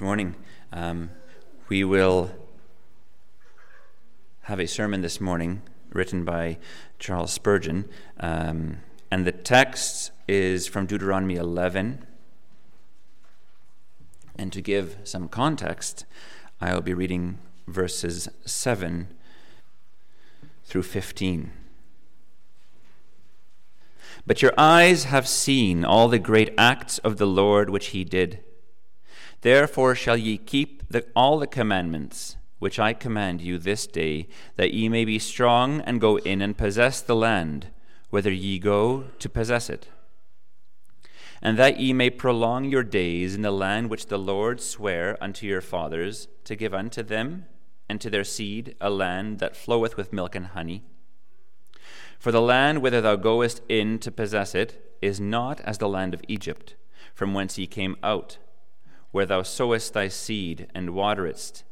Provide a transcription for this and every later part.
Good morning. Um, we will have a sermon this morning written by Charles Spurgeon, um, and the text is from Deuteronomy 11. And to give some context, I will be reading verses 7 through 15. But your eyes have seen all the great acts of the Lord which he did. Therefore shall ye keep the, all the commandments which I command you this day, that ye may be strong and go in and possess the land, whither ye go to possess it. And that ye may prolong your days in the land which the Lord sware unto your fathers to give unto them and to their seed a land that floweth with milk and honey for the land whither thou goest in to possess it is not as the land of Egypt, from whence ye came out, where thou sowest thy seed and waterest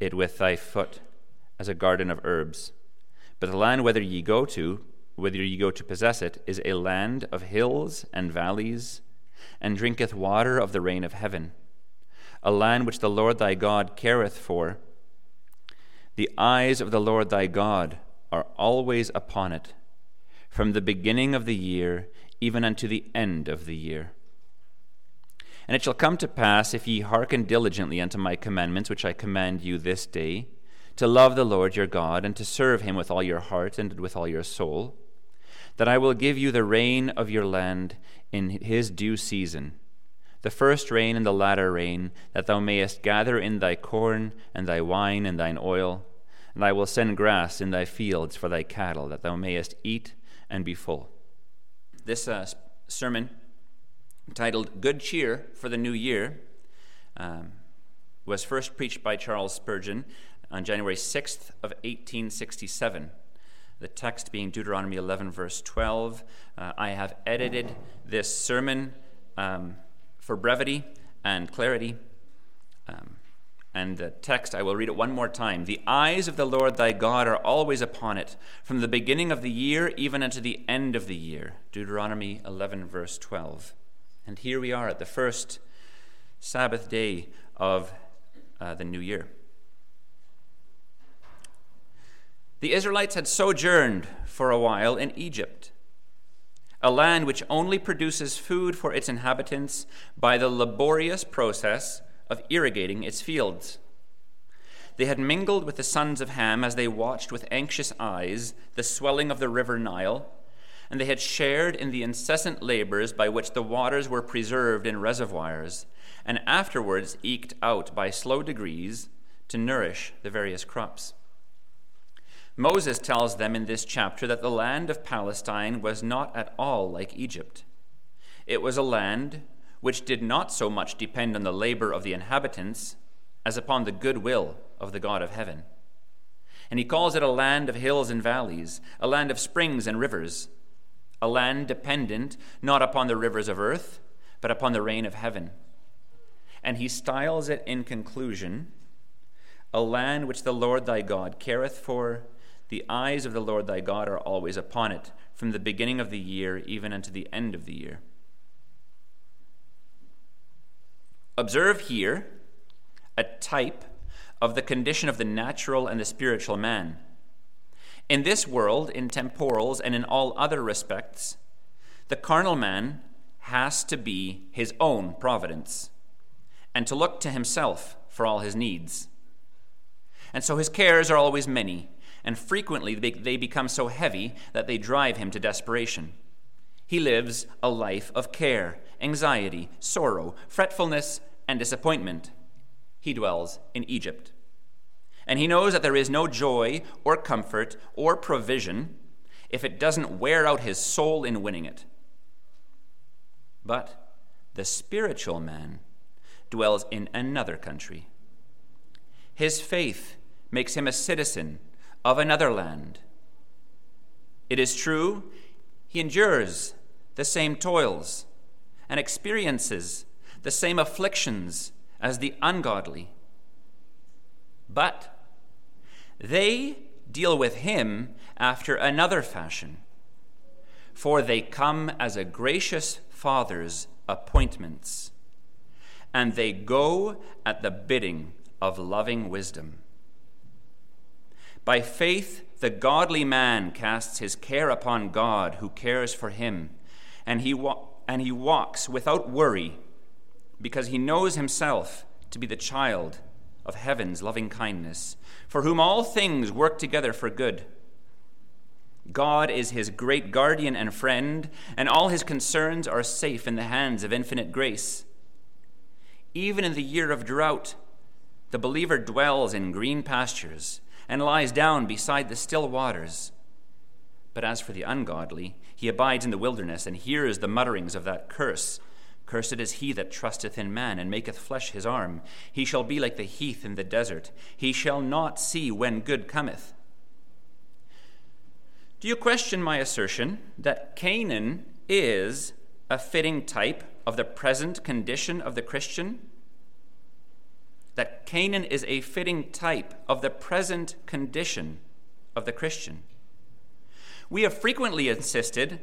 it with thy foot, as a garden of herbs. But the land whither ye go to, whither ye go to possess it, is a land of hills and valleys, and drinketh water of the rain of heaven, a land which the Lord thy God careth for. The eyes of the Lord thy God are always upon it, from the beginning of the year even unto the end of the year. And it shall come to pass, if ye hearken diligently unto my commandments, which I command you this day, to love the Lord your God, and to serve him with all your heart and with all your soul, that I will give you the rain of your land in his due season, the first rain and the latter rain, that thou mayest gather in thy corn and thy wine and thine oil and I will send grass in thy fields for thy cattle, that thou mayest eat and be full. This uh, sermon, titled Good Cheer for the New Year, um, was first preached by Charles Spurgeon on January 6th of 1867. The text being Deuteronomy 11, verse 12. Uh, I have edited this sermon um, for brevity and clarity. Um, and the text, I will read it one more time. The eyes of the Lord thy God are always upon it, from the beginning of the year even unto the end of the year. Deuteronomy 11, verse 12. And here we are at the first Sabbath day of uh, the new year. The Israelites had sojourned for a while in Egypt, a land which only produces food for its inhabitants by the laborious process of irrigating its fields. They had mingled with the sons of Ham as they watched with anxious eyes the swelling of the river Nile, and they had shared in the incessant labors by which the waters were preserved in reservoirs, and afterwards eked out by slow degrees to nourish the various crops. Moses tells them in this chapter that the land of Palestine was not at all like Egypt. It was a land which did not so much depend on the labor of the inhabitants as upon the goodwill of the God of heaven. And he calls it a land of hills and valleys, a land of springs and rivers, a land dependent not upon the rivers of earth, but upon the rain of heaven. And he styles it in conclusion a land which the Lord thy God careth for. The eyes of the Lord thy God are always upon it, from the beginning of the year even unto the end of the year. Observe here a type of the condition of the natural and the spiritual man. In this world, in temporals, and in all other respects, the carnal man has to be his own providence and to look to himself for all his needs. And so his cares are always many, and frequently they become so heavy that they drive him to desperation. He lives a life of care, anxiety, sorrow, fretfulness, and disappointment. He dwells in Egypt. And he knows that there is no joy or comfort or provision if it doesn't wear out his soul in winning it. But the spiritual man dwells in another country. His faith makes him a citizen of another land. It is true, he endures the same toils and experiences the same afflictions as the ungodly. But they deal with him after another fashion, for they come as a gracious father's appointments, and they go at the bidding of loving wisdom. By faith, the godly man casts his care upon God who cares for him, and he, wa- and he walks without worry because he knows himself to be the child of heaven's loving kindness, for whom all things work together for good. God is his great guardian and friend, and all his concerns are safe in the hands of infinite grace. Even in the year of drought, the believer dwells in green pastures and lies down beside the still waters. But as for the ungodly, he abides in the wilderness and hears the mutterings of that curse. Cursed is he that trusteth in man and maketh flesh his arm. He shall be like the heath in the desert. He shall not see when good cometh. Do you question my assertion that Canaan is a fitting type of the present condition of the Christian? That Canaan is a fitting type of the present condition of the Christian. We have frequently insisted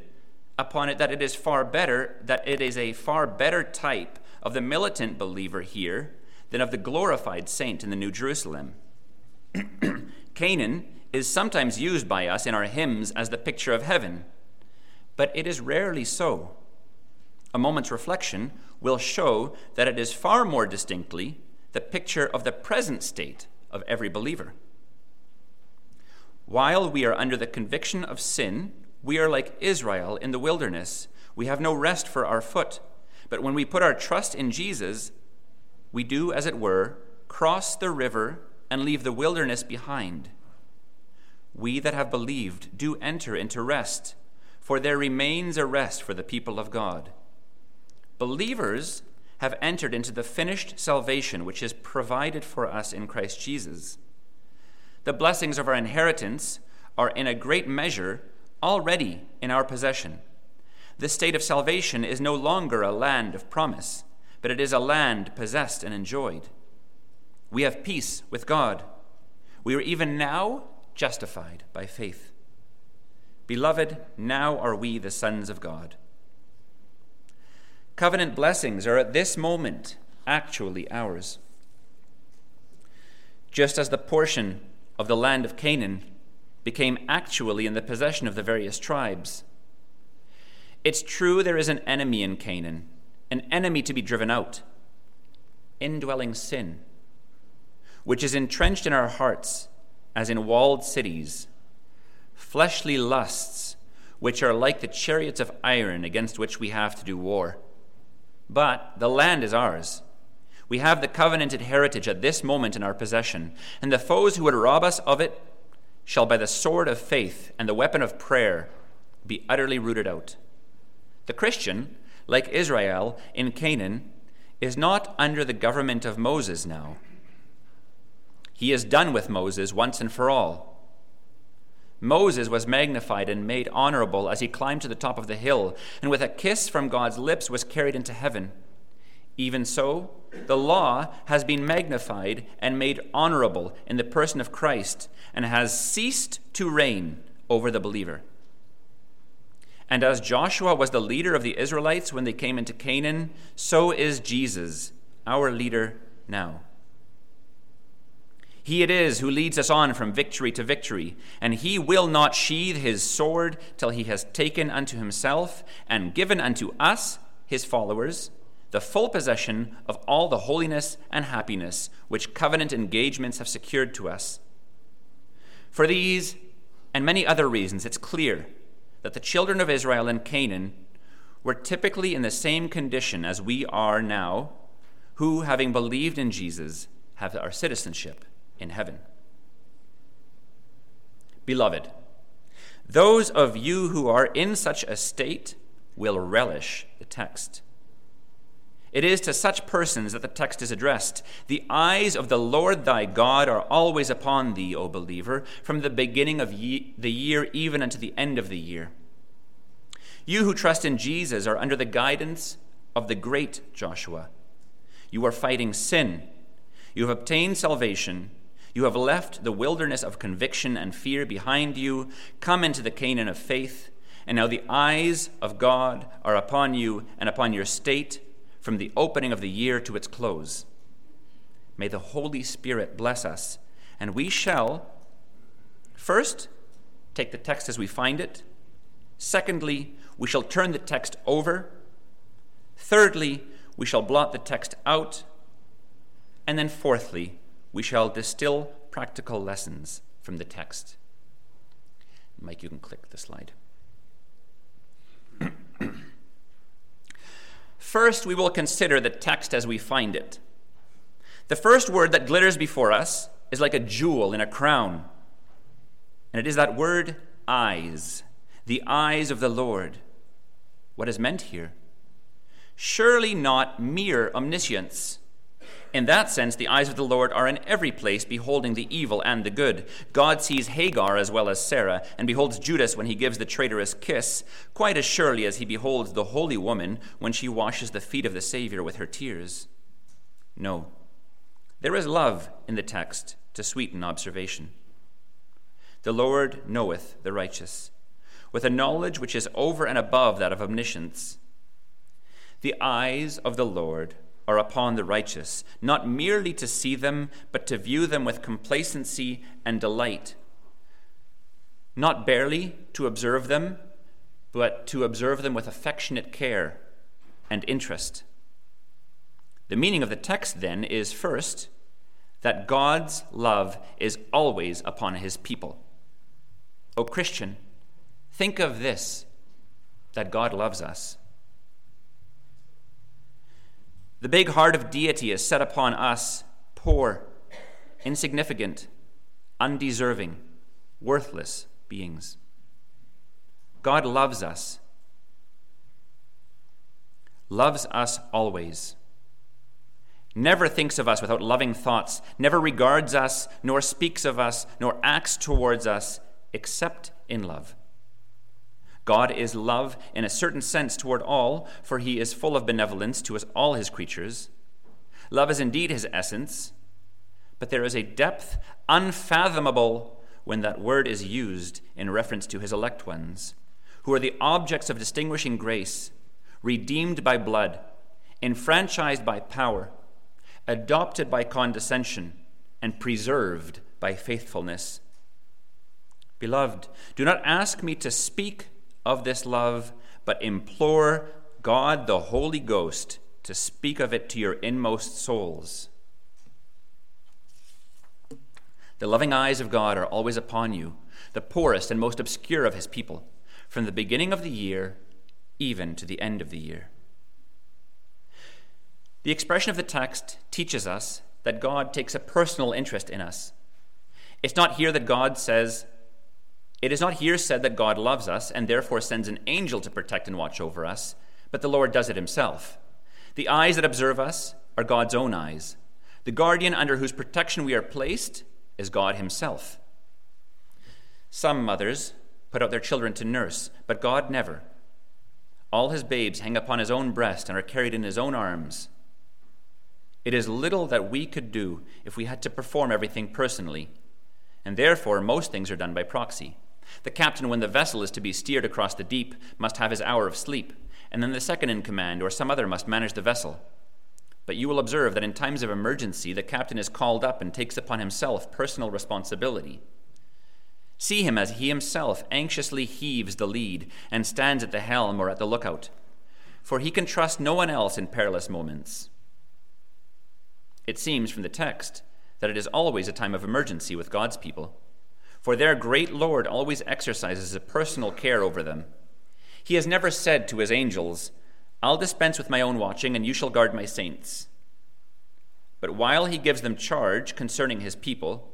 upon it that it is far better, that it is a far better type of the militant believer here than of the glorified saint in the New Jerusalem. Canaan is sometimes used by us in our hymns as the picture of heaven, but it is rarely so. A moment's reflection will show that it is far more distinctly the picture of the present state of every believer. While we are under the conviction of sin, we are like Israel in the wilderness. We have no rest for our foot. But when we put our trust in Jesus, we do, as it were, cross the river and leave the wilderness behind. We that have believed do enter into rest, for there remains a rest for the people of God. Believers have entered into the finished salvation which is provided for us in Christ Jesus. The blessings of our inheritance are in a great measure already in our possession. This state of salvation is no longer a land of promise, but it is a land possessed and enjoyed. We have peace with God. We are even now justified by faith. Beloved, now are we the sons of God. Covenant blessings are at this moment actually ours. Just as the portion of the land of Canaan became actually in the possession of the various tribes. It's true there is an enemy in Canaan, an enemy to be driven out indwelling sin, which is entrenched in our hearts as in walled cities, fleshly lusts, which are like the chariots of iron against which we have to do war. But the land is ours. We have the covenanted heritage at this moment in our possession, and the foes who would rob us of it shall by the sword of faith and the weapon of prayer be utterly rooted out. The Christian, like Israel in Canaan, is not under the government of Moses now. He is done with Moses once and for all. Moses was magnified and made honorable as he climbed to the top of the hill, and with a kiss from God's lips was carried into heaven. Even so, the law has been magnified and made honorable in the person of Christ, and has ceased to reign over the believer. And as Joshua was the leader of the Israelites when they came into Canaan, so is Jesus, our leader now. He it is who leads us on from victory to victory, and he will not sheathe his sword till he has taken unto himself and given unto us, his followers, the full possession of all the holiness and happiness which covenant engagements have secured to us. For these and many other reasons, it's clear that the children of Israel and Canaan were typically in the same condition as we are now, who, having believed in Jesus, have our citizenship in heaven. Beloved, those of you who are in such a state will relish the text. It is to such persons that the text is addressed. The eyes of the Lord thy God are always upon thee, O believer, from the beginning of ye- the year even unto the end of the year. You who trust in Jesus are under the guidance of the great Joshua. You are fighting sin. You have obtained salvation you have left the wilderness of conviction and fear behind you, come into the Canaan of faith, and now the eyes of God are upon you and upon your state, from the opening of the year to its close. May the Holy Spirit bless us, and we shall, first, take the text as we find it. Secondly, we shall turn the text over. Thirdly, we shall blot the text out. And then fourthly, we shall distill practical lessons from the text. Mike, you can click the slide. First, we will consider the text as we find it. The first word that glitters before us is like a jewel in a crown. And it is that word eyes, the eyes of the Lord. What is meant here? Surely not mere omniscience. In that sense, the eyes of the Lord are in every place, beholding the evil and the good. God sees Hagar as well as Sarah, and beholds Judas when he gives the traitorous kiss, quite as surely as he beholds the holy woman when she washes the feet of the Savior with her tears. No, there is love in the text to sweeten observation. The Lord knoweth the righteous, with a knowledge which is over and above that of omniscience. The eyes of the Lord are upon the righteous, not merely to see them, but to view them with complacency and delight. Not barely to observe them, but to observe them with affectionate care and interest. The meaning of the text, then, is first, that God's love is always upon his people. O Christian, think of this that God loves us. The big heart of deity is set upon us, poor, insignificant, undeserving, worthless beings. God loves us, loves us always, never thinks of us without loving thoughts, never regards us, nor speaks of us, nor acts towards us, except in love. God is love in a certain sense toward all, for he is full of benevolence to us, all his creatures. Love is indeed his essence, but there is a depth unfathomable when that word is used in reference to his elect ones, who are the objects of distinguishing grace, redeemed by blood, enfranchised by power, adopted by condescension, and preserved by faithfulness. Beloved, do not ask me to speak of this love, but implore God the Holy Ghost to speak of it to your inmost souls. The loving eyes of God are always upon you, the poorest and most obscure of his people, from the beginning of the year even to the end of the year. The expression of the text teaches us that God takes a personal interest in us. It's not here that God says, it is not here said that God loves us and therefore sends an angel to protect and watch over us, but the Lord does it himself. The eyes that observe us are God's own eyes. The guardian under whose protection we are placed is God himself. Some mothers put out their children to nurse, but God never. All his babes hang upon his own breast and are carried in his own arms. It is little that we could do if we had to perform everything personally, and therefore most things are done by proxy. The captain, when the vessel is to be steered across the deep, must have his hour of sleep, and then the second in command or some other must manage the vessel. But you will observe that in times of emergency, the captain is called up and takes upon himself personal responsibility. See him as he himself anxiously heaves the lead and stands at the helm or at the lookout, for he can trust no one else in perilous moments. It seems from the text that it is always a time of emergency with God's people for their great Lord always exercises a personal care over them. He has never said to his angels, I'll dispense with my own watching, and you shall guard my saints. But while he gives them charge concerning his people,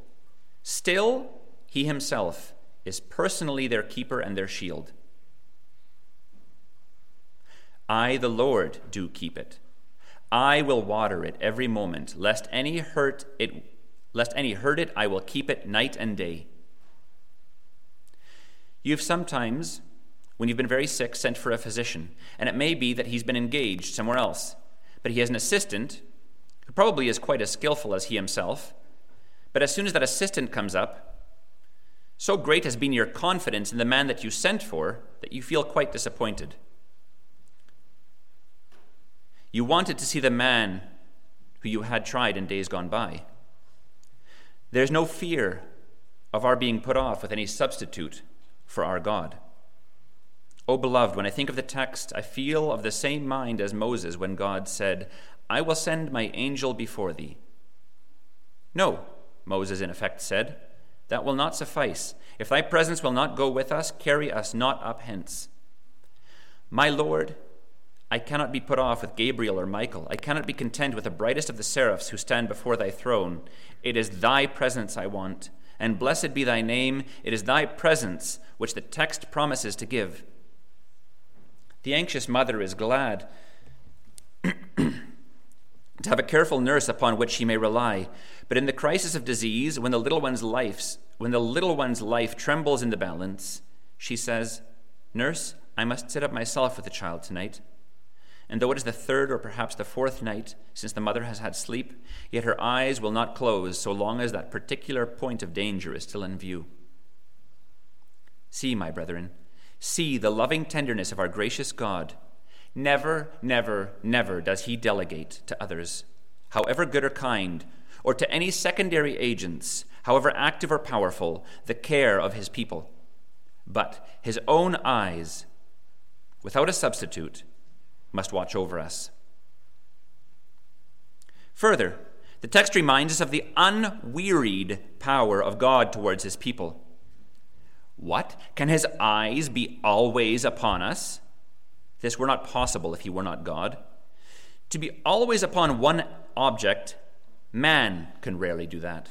still he himself is personally their keeper and their shield. I, the Lord, do keep it. I will water it every moment, lest any hurt it lest any hurt it, I will keep it night and day. You've sometimes, when you've been very sick, sent for a physician, and it may be that he's been engaged somewhere else, but he has an assistant who probably is quite as skillful as he himself. But as soon as that assistant comes up, so great has been your confidence in the man that you sent for that you feel quite disappointed. You wanted to see the man who you had tried in days gone by. There's no fear of our being put off with any substitute for our God. O beloved, when I think of the text, I feel of the same mind as Moses when God said, I will send my angel before thee. No, Moses in effect said, that will not suffice. If thy presence will not go with us, carry us not up hence. My Lord, I cannot be put off with Gabriel or Michael. I cannot be content with the brightest of the seraphs who stand before thy throne. It is thy presence I want, and blessed be thy name. It is thy presence which the text promises to give. The anxious mother is glad to have a careful nurse upon which she may rely. But in the crisis of disease, when the little one's life, when the little one's life trembles in the balance, she says, "Nurse, I must sit up myself with the child tonight." And though it is the third or perhaps the fourth night since the mother has had sleep, yet her eyes will not close so long as that particular point of danger is still in view. See, my brethren, see the loving tenderness of our gracious God. Never, never, never does he delegate to others, however good or kind, or to any secondary agents, however active or powerful, the care of his people. But his own eyes, without a substitute, must watch over us. Further, the text reminds us of the unwearied power of God towards his people. What? Can his eyes be always upon us? This were not possible if he were not God. To be always upon one object, man can rarely do that.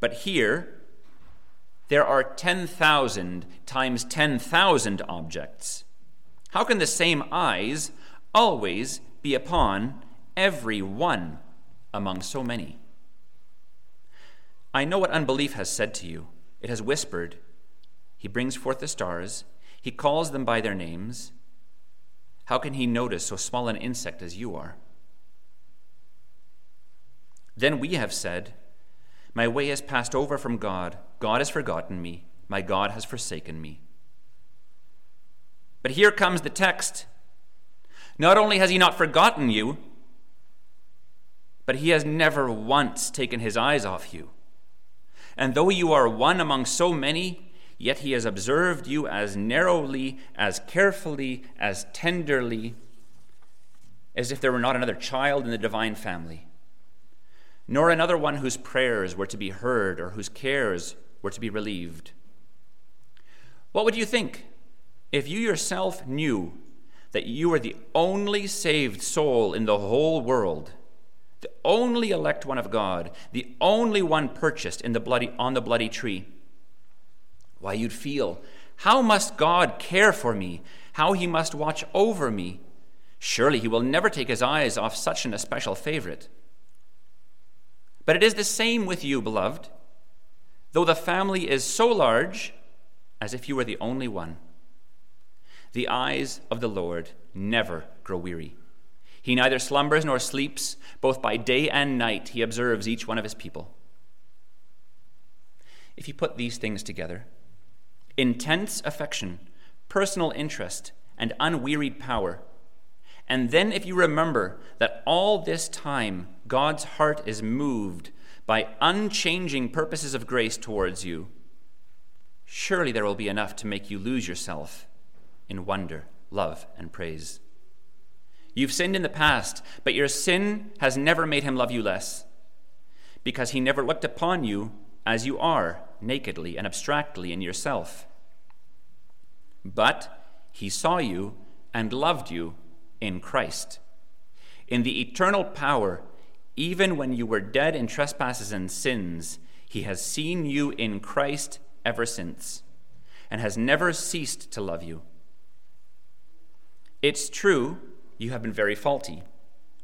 But here, there are 10,000 times 10,000 objects. How can the same eyes always be upon every one among so many? I know what unbelief has said to you. It has whispered, He brings forth the stars, He calls them by their names. How can He notice so small an insect as you are? Then we have said, My way has passed over from God, God has forgotten me, my God has forsaken me. But here comes the text. Not only has he not forgotten you, but he has never once taken his eyes off you. And though you are one among so many, yet he has observed you as narrowly, as carefully, as tenderly, as if there were not another child in the divine family, nor another one whose prayers were to be heard or whose cares were to be relieved. What would you think if you yourself knew that you were the only saved soul in the whole world, the only elect one of God, the only one purchased in the bloody, on the bloody tree, why, you'd feel, how must God care for me? How he must watch over me? Surely he will never take his eyes off such an especial favorite. But it is the same with you, beloved, though the family is so large as if you were the only one. The eyes of the Lord never grow weary. He neither slumbers nor sleeps, both by day and night he observes each one of his people. If you put these things together intense affection, personal interest, and unwearied power and then if you remember that all this time God's heart is moved by unchanging purposes of grace towards you, surely there will be enough to make you lose yourself in wonder, love, and praise. You've sinned in the past, but your sin has never made him love you less, because he never looked upon you as you are, nakedly and abstractly in yourself. But he saw you and loved you in Christ. In the eternal power, even when you were dead in trespasses and sins, he has seen you in Christ ever since, and has never ceased to love you. It's true, you have been very faulty.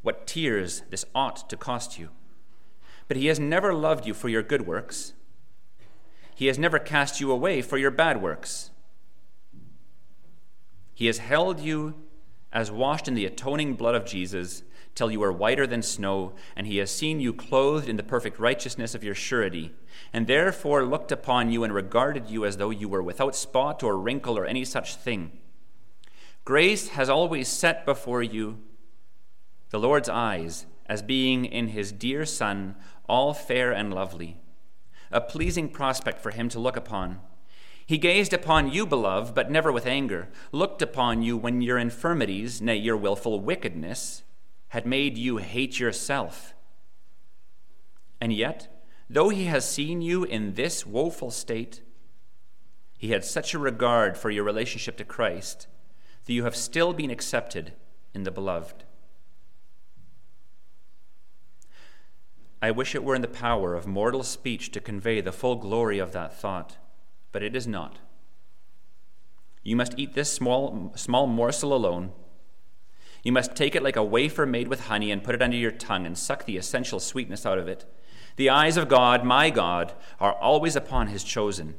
What tears this ought to cost you. But he has never loved you for your good works. He has never cast you away for your bad works. He has held you as washed in the atoning blood of Jesus till you are whiter than snow, and he has seen you clothed in the perfect righteousness of your surety, and therefore looked upon you and regarded you as though you were without spot or wrinkle or any such thing. Grace has always set before you the Lord's eyes, as being in his dear Son, all fair and lovely, a pleasing prospect for him to look upon. He gazed upon you, beloved, but never with anger, looked upon you when your infirmities, nay, your wilful wickedness, had made you hate yourself. And yet, though he has seen you in this woeful state, he had such a regard for your relationship to Christ that you have still been accepted in the beloved. I wish it were in the power of mortal speech to convey the full glory of that thought, but it is not. You must eat this small, small morsel alone. You must take it like a wafer made with honey and put it under your tongue and suck the essential sweetness out of it. The eyes of God, my God, are always upon his chosen,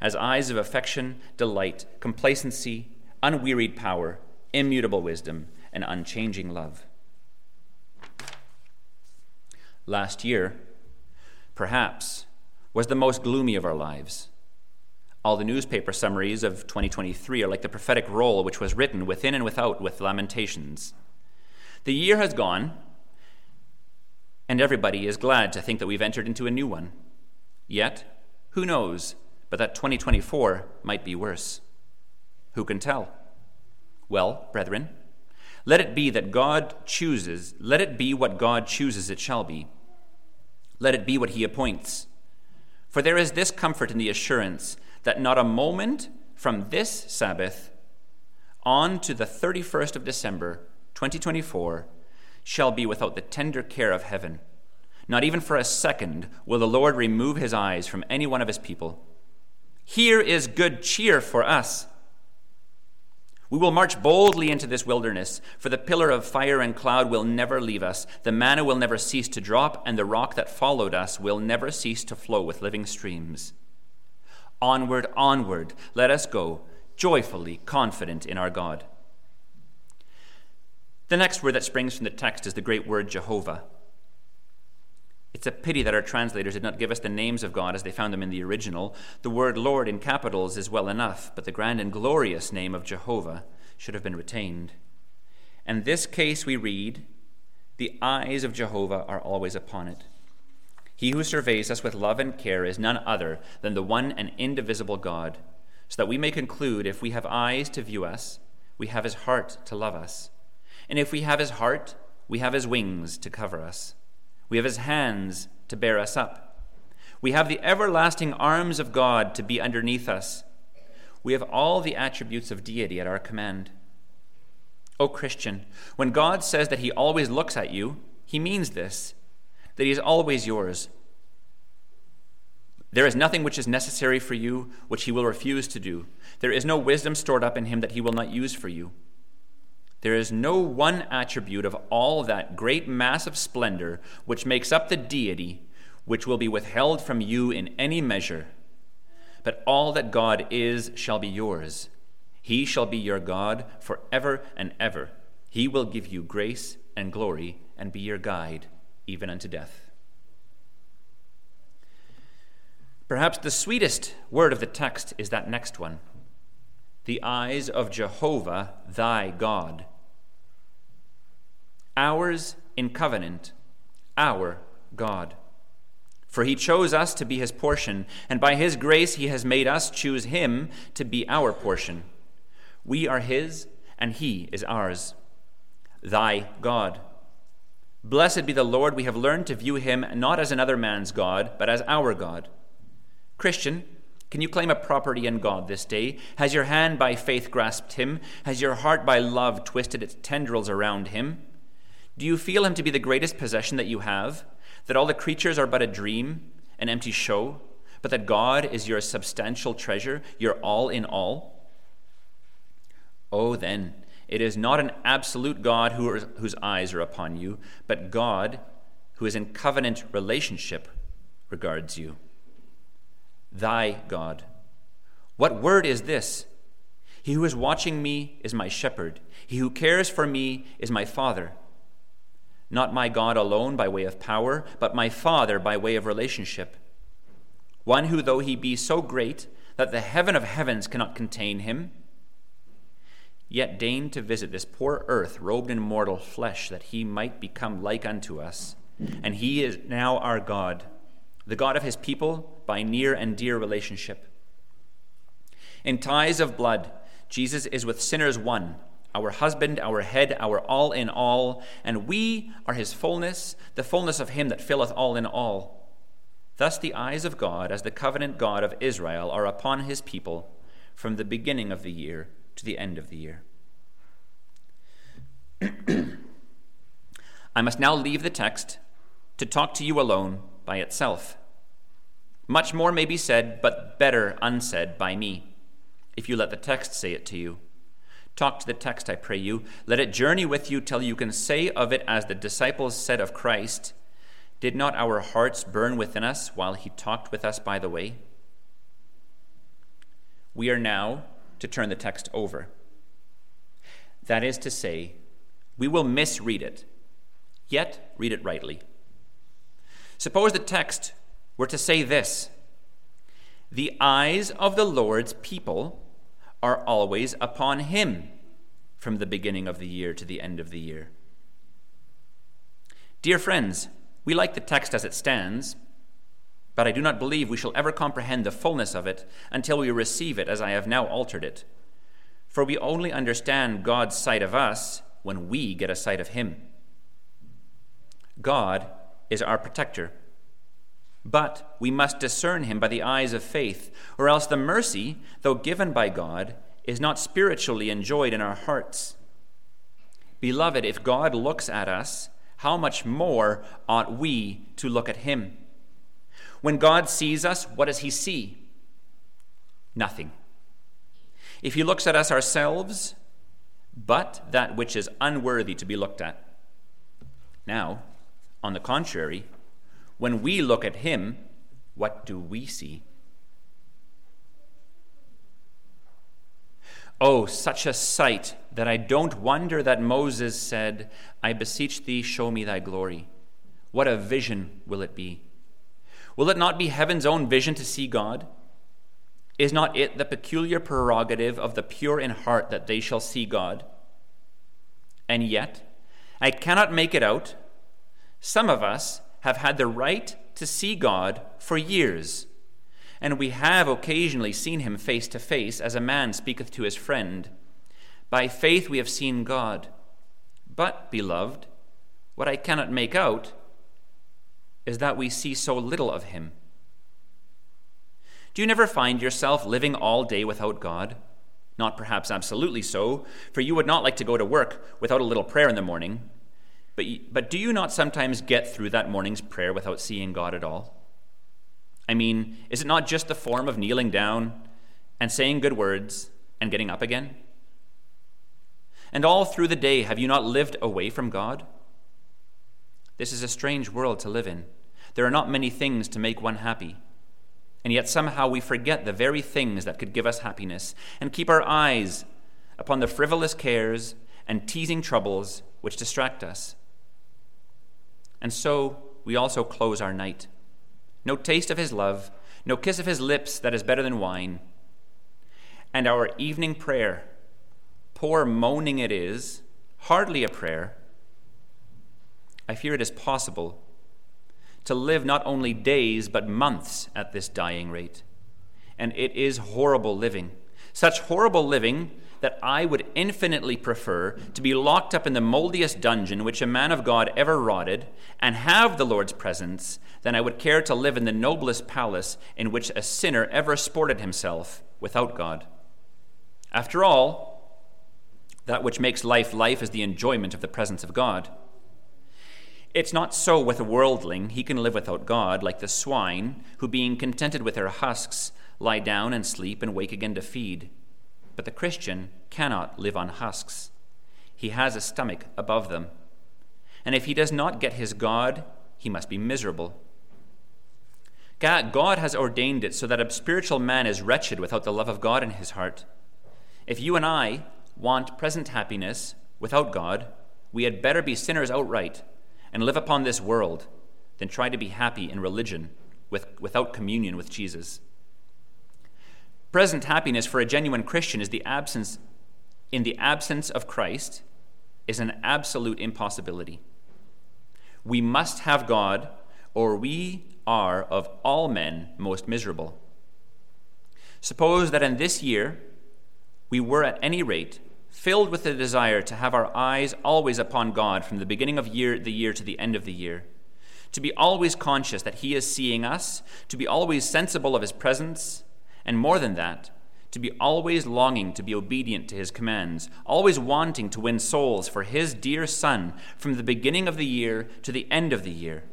as eyes of affection, delight, complacency, unwearied power, immutable wisdom, and unchanging love last year, perhaps, was the most gloomy of our lives. All the newspaper summaries of 2023 are like the prophetic roll which was written within and without with lamentations. The year has gone, and everybody is glad to think that we've entered into a new one. Yet, who knows but that 2024 might be worse? Who can tell? Well, brethren, let it be that God chooses, let it be what God chooses it shall be. Let it be what he appoints. For there is this comfort in the assurance that not a moment from this Sabbath on to the 31st of December, 2024, shall be without the tender care of heaven. Not even for a second will the Lord remove his eyes from any one of his people. Here is good cheer for us. We will march boldly into this wilderness, for the pillar of fire and cloud will never leave us, the manna will never cease to drop, and the rock that followed us will never cease to flow with living streams. Onward, onward, let us go, joyfully confident in our God. The next word that springs from the text is the great word Jehovah. It's a pity that our translators did not give us the names of God as they found them in the original. The word Lord in capitals is well enough, but the grand and glorious name of Jehovah should have been retained. In this case, we read, The eyes of Jehovah are always upon it. He who surveys us with love and care is none other than the one and indivisible God, so that we may conclude if we have eyes to view us, we have his heart to love us. And if we have his heart, we have his wings to cover us. We have his hands to bear us up. We have the everlasting arms of God to be underneath us. We have all the attributes of deity at our command. O Christian, when God says that he always looks at you, he means this that he is always yours. There is nothing which is necessary for you which he will refuse to do. There is no wisdom stored up in him that he will not use for you. There is no one attribute of all that great mass of splendor which makes up the deity which will be withheld from you in any measure. But all that God is shall be yours. He shall be your God for ever and ever. He will give you grace and glory and be your guide even unto death. Perhaps the sweetest word of the text is that next one the eyes of Jehovah thy God ours in covenant, our God. For he chose us to be his portion, and by his grace he has made us choose him to be our portion. We are his, and he is ours. Thy God. Blessed be the Lord, we have learned to view him not as another man's God, but as our God. Christian, can you claim a property in God this day? Has your hand by faith grasped him? Has your heart by love twisted its tendrils around him? Do you feel him to be the greatest possession that you have? That all the creatures are but a dream, an empty show, but that God is your substantial treasure, your all in all? Oh, then, it is not an absolute God who are, whose eyes are upon you, but God who is in covenant relationship regards you. Thy God. What word is this? He who is watching me is my shepherd. He who cares for me is my father. Not my God alone by way of power, but my Father by way of relationship. One who, though he be so great that the heaven of heavens cannot contain him, yet deigned to visit this poor earth robed in mortal flesh, that he might become like unto us. And he is now our God, the God of his people by near and dear relationship. In ties of blood, Jesus is with sinners one, our husband, our head, our all in all, and we are his fullness, the fullness of him that filleth all in all. Thus the eyes of God, as the covenant God of Israel, are upon his people from the beginning of the year to the end of the year. I must now leave the text to talk to you alone by itself. Much more may be said, but better unsaid by me, if you let the text say it to you. Talk to the text, I pray you. Let it journey with you till you can say of it as the disciples said of Christ Did not our hearts burn within us while he talked with us by the way? We are now to turn the text over. That is to say, we will misread it, yet read it rightly. Suppose the text were to say this The eyes of the Lord's people are always upon him from the beginning of the year to the end of the year. Dear friends, we like the text as it stands, but I do not believe we shall ever comprehend the fullness of it until we receive it as I have now altered it. For we only understand God's sight of us when we get a sight of Him. God is our protector. But we must discern him by the eyes of faith, or else the mercy, though given by God, is not spiritually enjoyed in our hearts. Beloved, if God looks at us, how much more ought we to look at him? When God sees us, what does he see? Nothing. If he looks at us ourselves, but that which is unworthy to be looked at. Now, on the contrary, when we look at him, what do we see? Oh, such a sight that I don't wonder that Moses said, I beseech thee, show me thy glory. What a vision will it be! Will it not be heaven's own vision to see God? Is not it the peculiar prerogative of the pure in heart that they shall see God? And yet, I cannot make it out. Some of us have had the right to see God for years, and we have occasionally seen him face to face, as a man speaketh to his friend. By faith we have seen God. But, beloved, what I cannot make out is that we see so little of him. Do you never find yourself living all day without God? Not perhaps absolutely so, for you would not like to go to work without a little prayer in the morning. But, but do you not sometimes get through that morning's prayer without seeing God at all? I mean, is it not just the form of kneeling down and saying good words and getting up again? And all through the day, have you not lived away from God? This is a strange world to live in. There are not many things to make one happy. And yet somehow we forget the very things that could give us happiness and keep our eyes upon the frivolous cares and teasing troubles which distract us. And so we also close our night. No taste of his love, no kiss of his lips that is better than wine. And our evening prayer, poor moaning it is, hardly a prayer. I fear it is possible to live not only days, but months at this dying rate. And it is horrible living. Such horrible living that I would infinitely prefer to be locked up in the moldiest dungeon which a man of God ever rotted and have the Lord's presence than I would care to live in the noblest palace in which a sinner ever sported himself without God. After all, that which makes life life is the enjoyment of the presence of God. It's not so with a worldling. He can live without God, like the swine, who, being contented with their husks, lie down and sleep and wake again to feed. But the Christian cannot live on husks. He has a stomach above them. And if he does not get his God, he must be miserable. God has ordained it so that a spiritual man is wretched without the love of God in his heart. If you and I want present happiness without God, we had better be sinners outright and live upon this world than try to be happy in religion with, without communion with Jesus. Present happiness for a genuine Christian is the absence in the absence of Christ is an absolute impossibility. We must have God, or we are of all men most miserable. Suppose that in this year we were at any rate filled with the desire to have our eyes always upon God from the beginning of year, the year to the end of the year, to be always conscious that He is seeing us, to be always sensible of His presence, and more than that, to be always longing to be obedient to His commands, always wanting to win souls for His dear Son from the beginning of the year to the end of the year.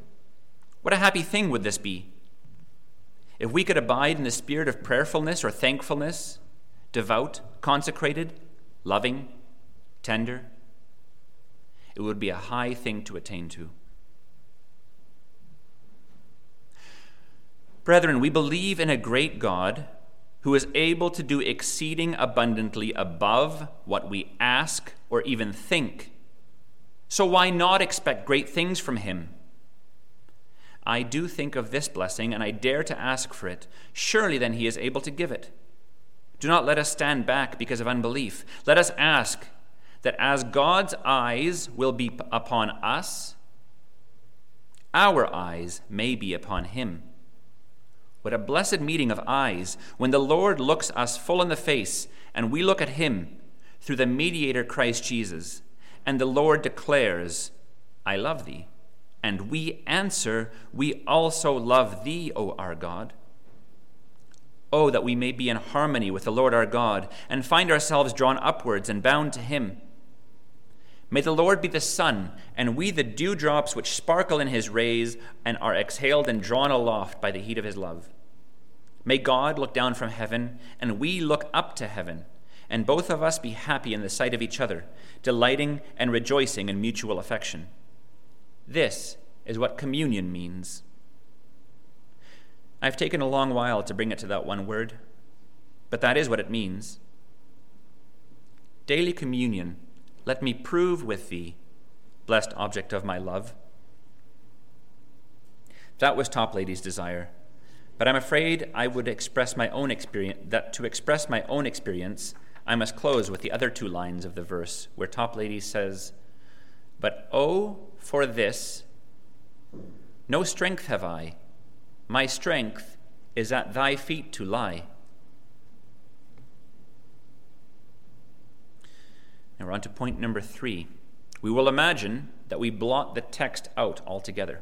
What a happy thing would this be! If we could abide in the spirit of prayerfulness or thankfulness, devout, consecrated, loving, tender, it would be a high thing to attain to. Brethren, we believe in a great God who is able to do exceeding abundantly above what we ask or even think. So why not expect great things from him? I do think of this blessing, and I dare to ask for it. Surely then he is able to give it. Do not let us stand back because of unbelief. Let us ask that as God's eyes will be upon us, our eyes may be upon him. What a blessed meeting of eyes when the Lord looks us full in the face and we look at him through the mediator Christ Jesus, and the Lord declares, I love thee. And we answer, We also love thee, O our God. Oh, that we may be in harmony with the Lord our God and find ourselves drawn upwards and bound to Him. May the Lord be the sun, and we the dewdrops which sparkle in His rays and are exhaled and drawn aloft by the heat of His love. May God look down from heaven, and we look up to heaven, and both of us be happy in the sight of each other, delighting and rejoicing in mutual affection. This is what communion means. I've taken a long while to bring it to that one word, but that is what it means. Daily communion, let me prove with thee, blessed object of my love. That was Toplady's desire, but I'm afraid I would express my own experience that to express my own experience, I must close with the other two lines of the verse where Toplady says, But oh, for this, no strength have I my strength is at thy feet to lie. Now we're on to point number three. We will imagine that we blot the text out altogether.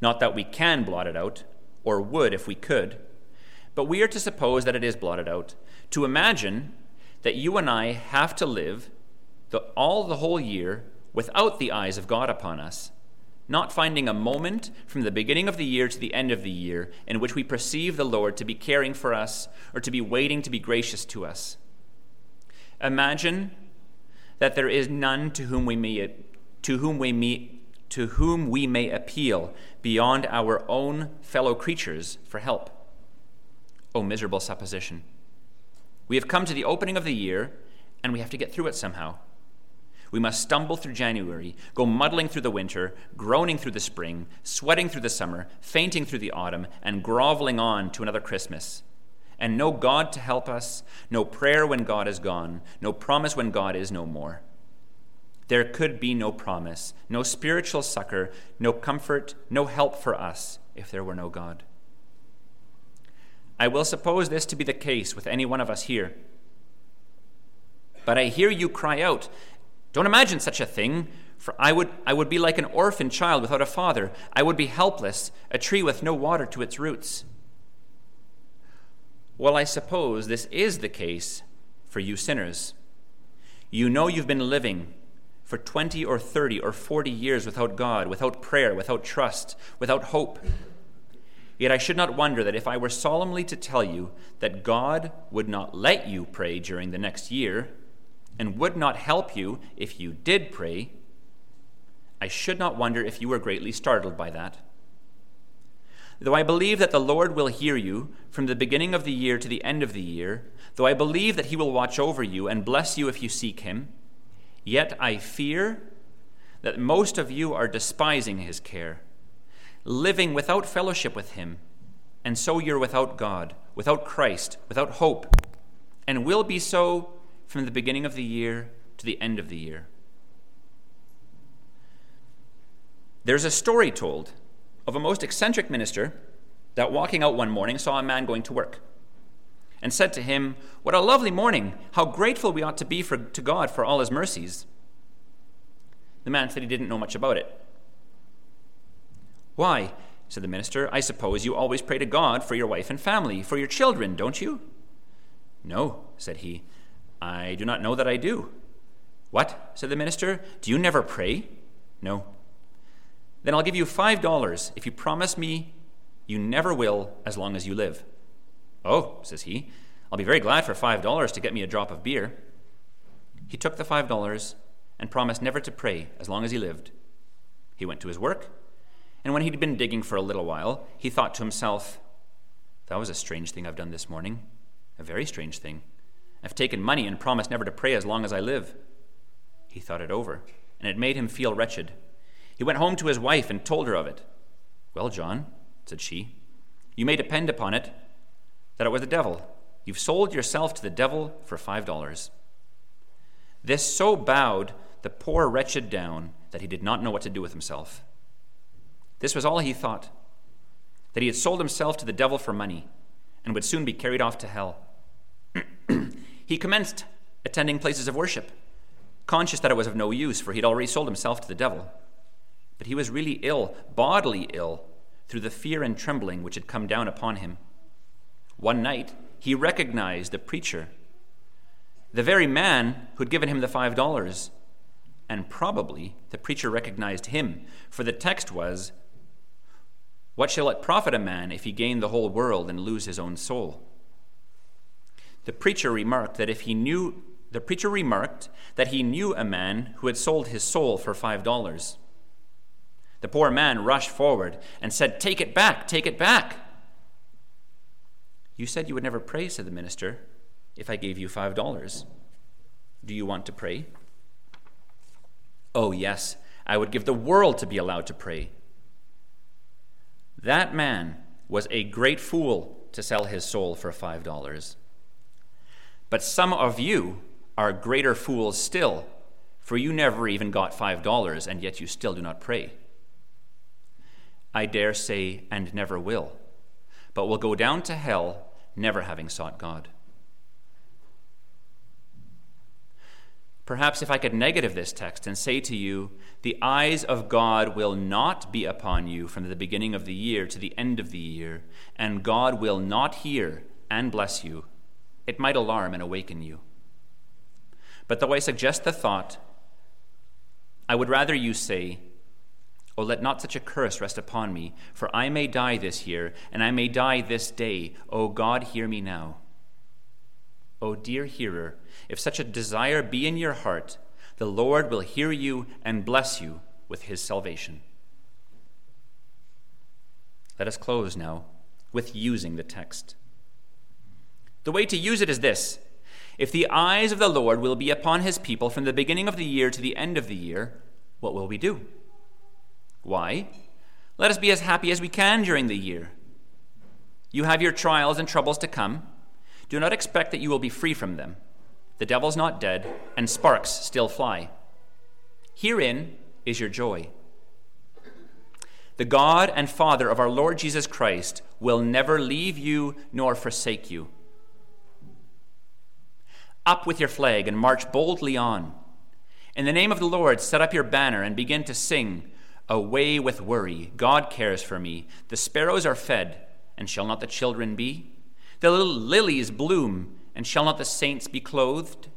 Not that we can blot it out, or would if we could, but we are to suppose that it is blotted out, to imagine that you and I have to live the, all the whole year without the eyes of God upon us not finding a moment from the beginning of the year to the end of the year in which we perceive the Lord to be caring for us or to be waiting to be gracious to us. Imagine that there is none to whom we may to whom we may, to whom we may appeal beyond our own fellow creatures for help. Oh miserable supposition. We have come to the opening of the year and we have to get through it somehow. We must stumble through January, go muddling through the winter, groaning through the spring, sweating through the summer, fainting through the autumn, and groveling on to another Christmas. And no God to help us, no prayer when God is gone, no promise when God is no more. There could be no promise, no spiritual succor, no comfort, no help for us if there were no God. I will suppose this to be the case with any one of us here. But I hear you cry out, don't imagine such a thing, for I would, I would be like an orphan child without a father. I would be helpless, a tree with no water to its roots. Well, I suppose this is the case for you sinners. You know you've been living for 20 or 30 or 40 years without God, without prayer, without trust, without hope. Yet I should not wonder that if I were solemnly to tell you that God would not let you pray during the next year, and would not help you if you did pray, I should not wonder if you were greatly startled by that. Though I believe that the Lord will hear you from the beginning of the year to the end of the year, though I believe that he will watch over you and bless you if you seek him, yet I fear that most of you are despising his care, living without fellowship with him, and so you're without God, without Christ, without hope, and will be so from the beginning of the year to the end of the year. There's a story told of a most eccentric minister that walking out one morning saw a man going to work and said to him, What a lovely morning! How grateful we ought to be for, to God for all his mercies. The man said he didn't know much about it. Why, said the minister, I suppose you always pray to God for your wife and family, for your children, don't you? No, said he, I do not know that I do. What? said the minister. Do you never pray? No. Then I'll give you five dollars if you promise me you never will as long as you live. Oh, says he, I'll be very glad for five dollars to get me a drop of beer. He took the five dollars and promised never to pray as long as he lived. He went to his work, and when he'd been digging for a little while, he thought to himself, That was a strange thing I've done this morning. A very strange thing. I've taken money and promised never to pray as long as I live. He thought it over, and it made him feel wretched. He went home to his wife and told her of it. Well, John, said she, you may depend upon it that it was the devil. You've sold yourself to the devil for five dollars. This so bowed the poor wretched down that he did not know what to do with himself. This was all he thought that he had sold himself to the devil for money and would soon be carried off to hell. he commenced attending places of worship, conscious that it was of no use, for he had already sold himself to the devil. But he was really ill, bodily ill, through the fear and trembling which had come down upon him. One night, he recognized the preacher, the very man who had given him the five dollars. And probably the preacher recognized him, for the text was, What shall it profit a man if he gain the whole world and lose his own soul? The preacher remarked that if he knew the preacher remarked that he knew a man who had sold his soul for five dollars. The poor man rushed forward and said, Take it back, take it back. You said you would never pray, said the minister, if I gave you five dollars. Do you want to pray? Oh, yes, I would give the world to be allowed to pray. That man was a great fool to sell his soul for five dollars. But some of you are greater fools still, for you never even got five dollars, and yet you still do not pray. I dare say, and never will, but will go down to hell never having sought God. Perhaps if I could negative this text and say to you, the eyes of God will not be upon you from the beginning of the year to the end of the year, and God will not hear and bless you, it might alarm and awaken you. But though I suggest the thought, I would rather you say, Oh, let not such a curse rest upon me, for I may die this year, and I may die this day. O God, hear me now. O dear hearer, if such a desire be in your heart, the Lord will hear you and bless you with his salvation. Let us close now with using the text. The way to use it is this If the eyes of the Lord will be upon his people from the beginning of the year to the end of the year, what will we do? Why? Let us be as happy as we can during the year. You have your trials and troubles to come. Do not expect that you will be free from them. The devil's not dead, and sparks still fly. Herein is your joy. The God and Father of our Lord Jesus Christ will never leave you nor forsake you. Up with your flag and march boldly on. In the name of the Lord, set up your banner and begin to sing. Away with worry. God cares for me. The sparrows are fed, and shall not the children be? The little lilies bloom, and shall not the saints be clothed?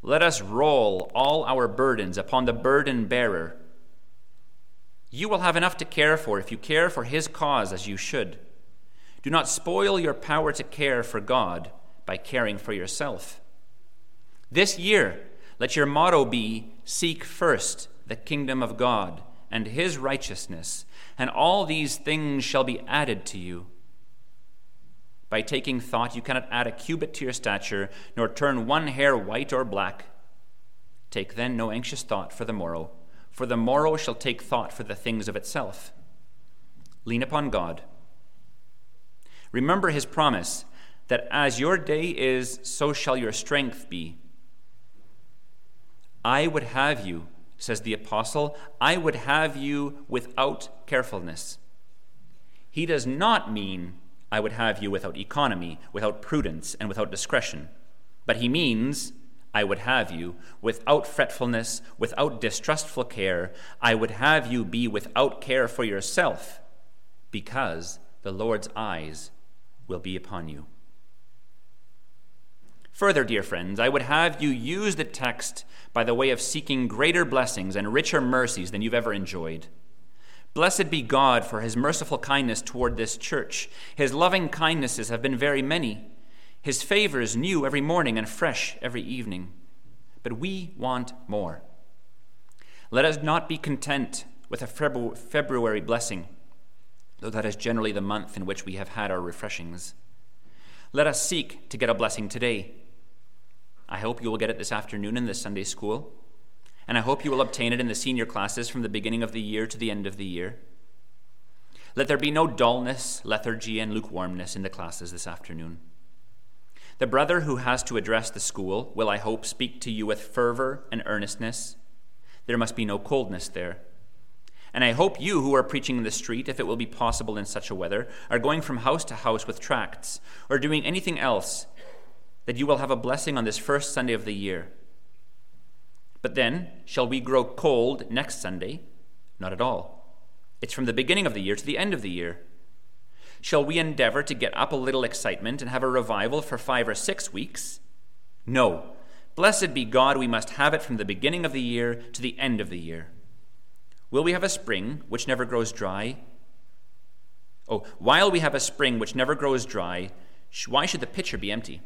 Let us roll all our burdens upon the burden bearer. You will have enough to care for if you care for his cause as you should. Do not spoil your power to care for God by caring for yourself. This year, let your motto be Seek first the kingdom of God and his righteousness, and all these things shall be added to you. By taking thought, you cannot add a cubit to your stature, nor turn one hair white or black. Take then no anxious thought for the morrow, for the morrow shall take thought for the things of itself. Lean upon God. Remember his promise that as your day is, so shall your strength be. I would have you, says the apostle, I would have you without carefulness. He does not mean I would have you without economy, without prudence, and without discretion, but he means I would have you without fretfulness, without distrustful care. I would have you be without care for yourself, because the Lord's eyes will be upon you. Further, dear friends, I would have you use the text by the way of seeking greater blessings and richer mercies than you've ever enjoyed. Blessed be God for his merciful kindness toward this church. His loving kindnesses have been very many, his favors new every morning and fresh every evening. But we want more. Let us not be content with a February blessing, though that is generally the month in which we have had our refreshings. Let us seek to get a blessing today I hope you will get it this afternoon in the Sunday school. And I hope you will obtain it in the senior classes from the beginning of the year to the end of the year. Let there be no dullness, lethargy, and lukewarmness in the classes this afternoon. The brother who has to address the school will, I hope, speak to you with fervor and earnestness. There must be no coldness there. And I hope you who are preaching in the street, if it will be possible in such a weather, are going from house to house with tracts, or doing anything else that you will have a blessing on this first Sunday of the year. But then, shall we grow cold next Sunday? Not at all. It's from the beginning of the year to the end of the year. Shall we endeavor to get up a little excitement and have a revival for five or six weeks? No. Blessed be God, we must have it from the beginning of the year to the end of the year. Will we have a spring which never grows dry? Oh, while we have a spring which never grows dry, why should the pitcher be empty?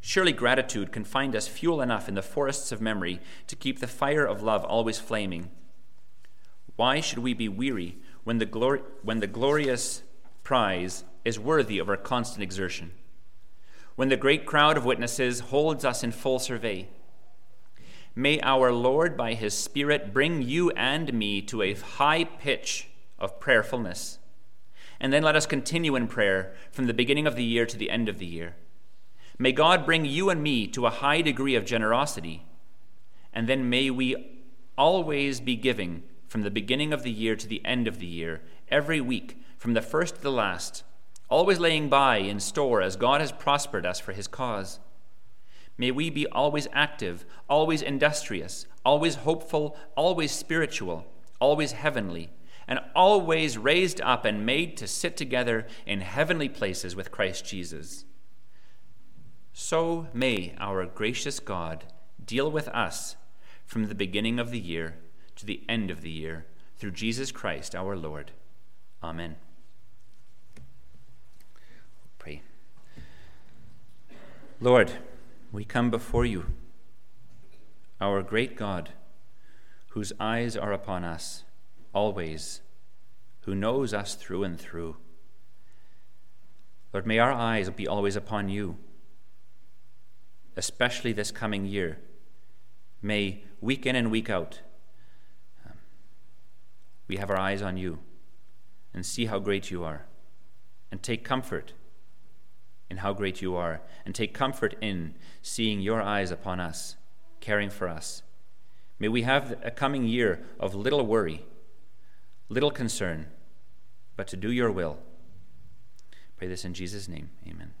Surely gratitude can find us fuel enough in the forests of memory to keep the fire of love always flaming. Why should we be weary when the, glor- when the glorious prize is worthy of our constant exertion? When the great crowd of witnesses holds us in full survey? May our Lord, by his Spirit, bring you and me to a high pitch of prayerfulness. And then let us continue in prayer from the beginning of the year to the end of the year. May God bring you and me to a high degree of generosity, and then may we always be giving from the beginning of the year to the end of the year, every week, from the first to the last, always laying by in store as God has prospered us for his cause. May we be always active, always industrious, always hopeful, always spiritual, always heavenly, and always raised up and made to sit together in heavenly places with Christ Jesus. So may our gracious God deal with us from the beginning of the year to the end of the year through Jesus Christ our Lord. Amen. Pray. Lord, we come before you, our great God, whose eyes are upon us always, who knows us through and through. Lord, may our eyes be always upon you especially this coming year, may week in and week out, um, we have our eyes on you and see how great you are, and take comfort in how great you are, and take comfort in seeing your eyes upon us, caring for us. May we have a coming year of little worry, little concern, but to do your will. Pray this in Jesus' name. Amen.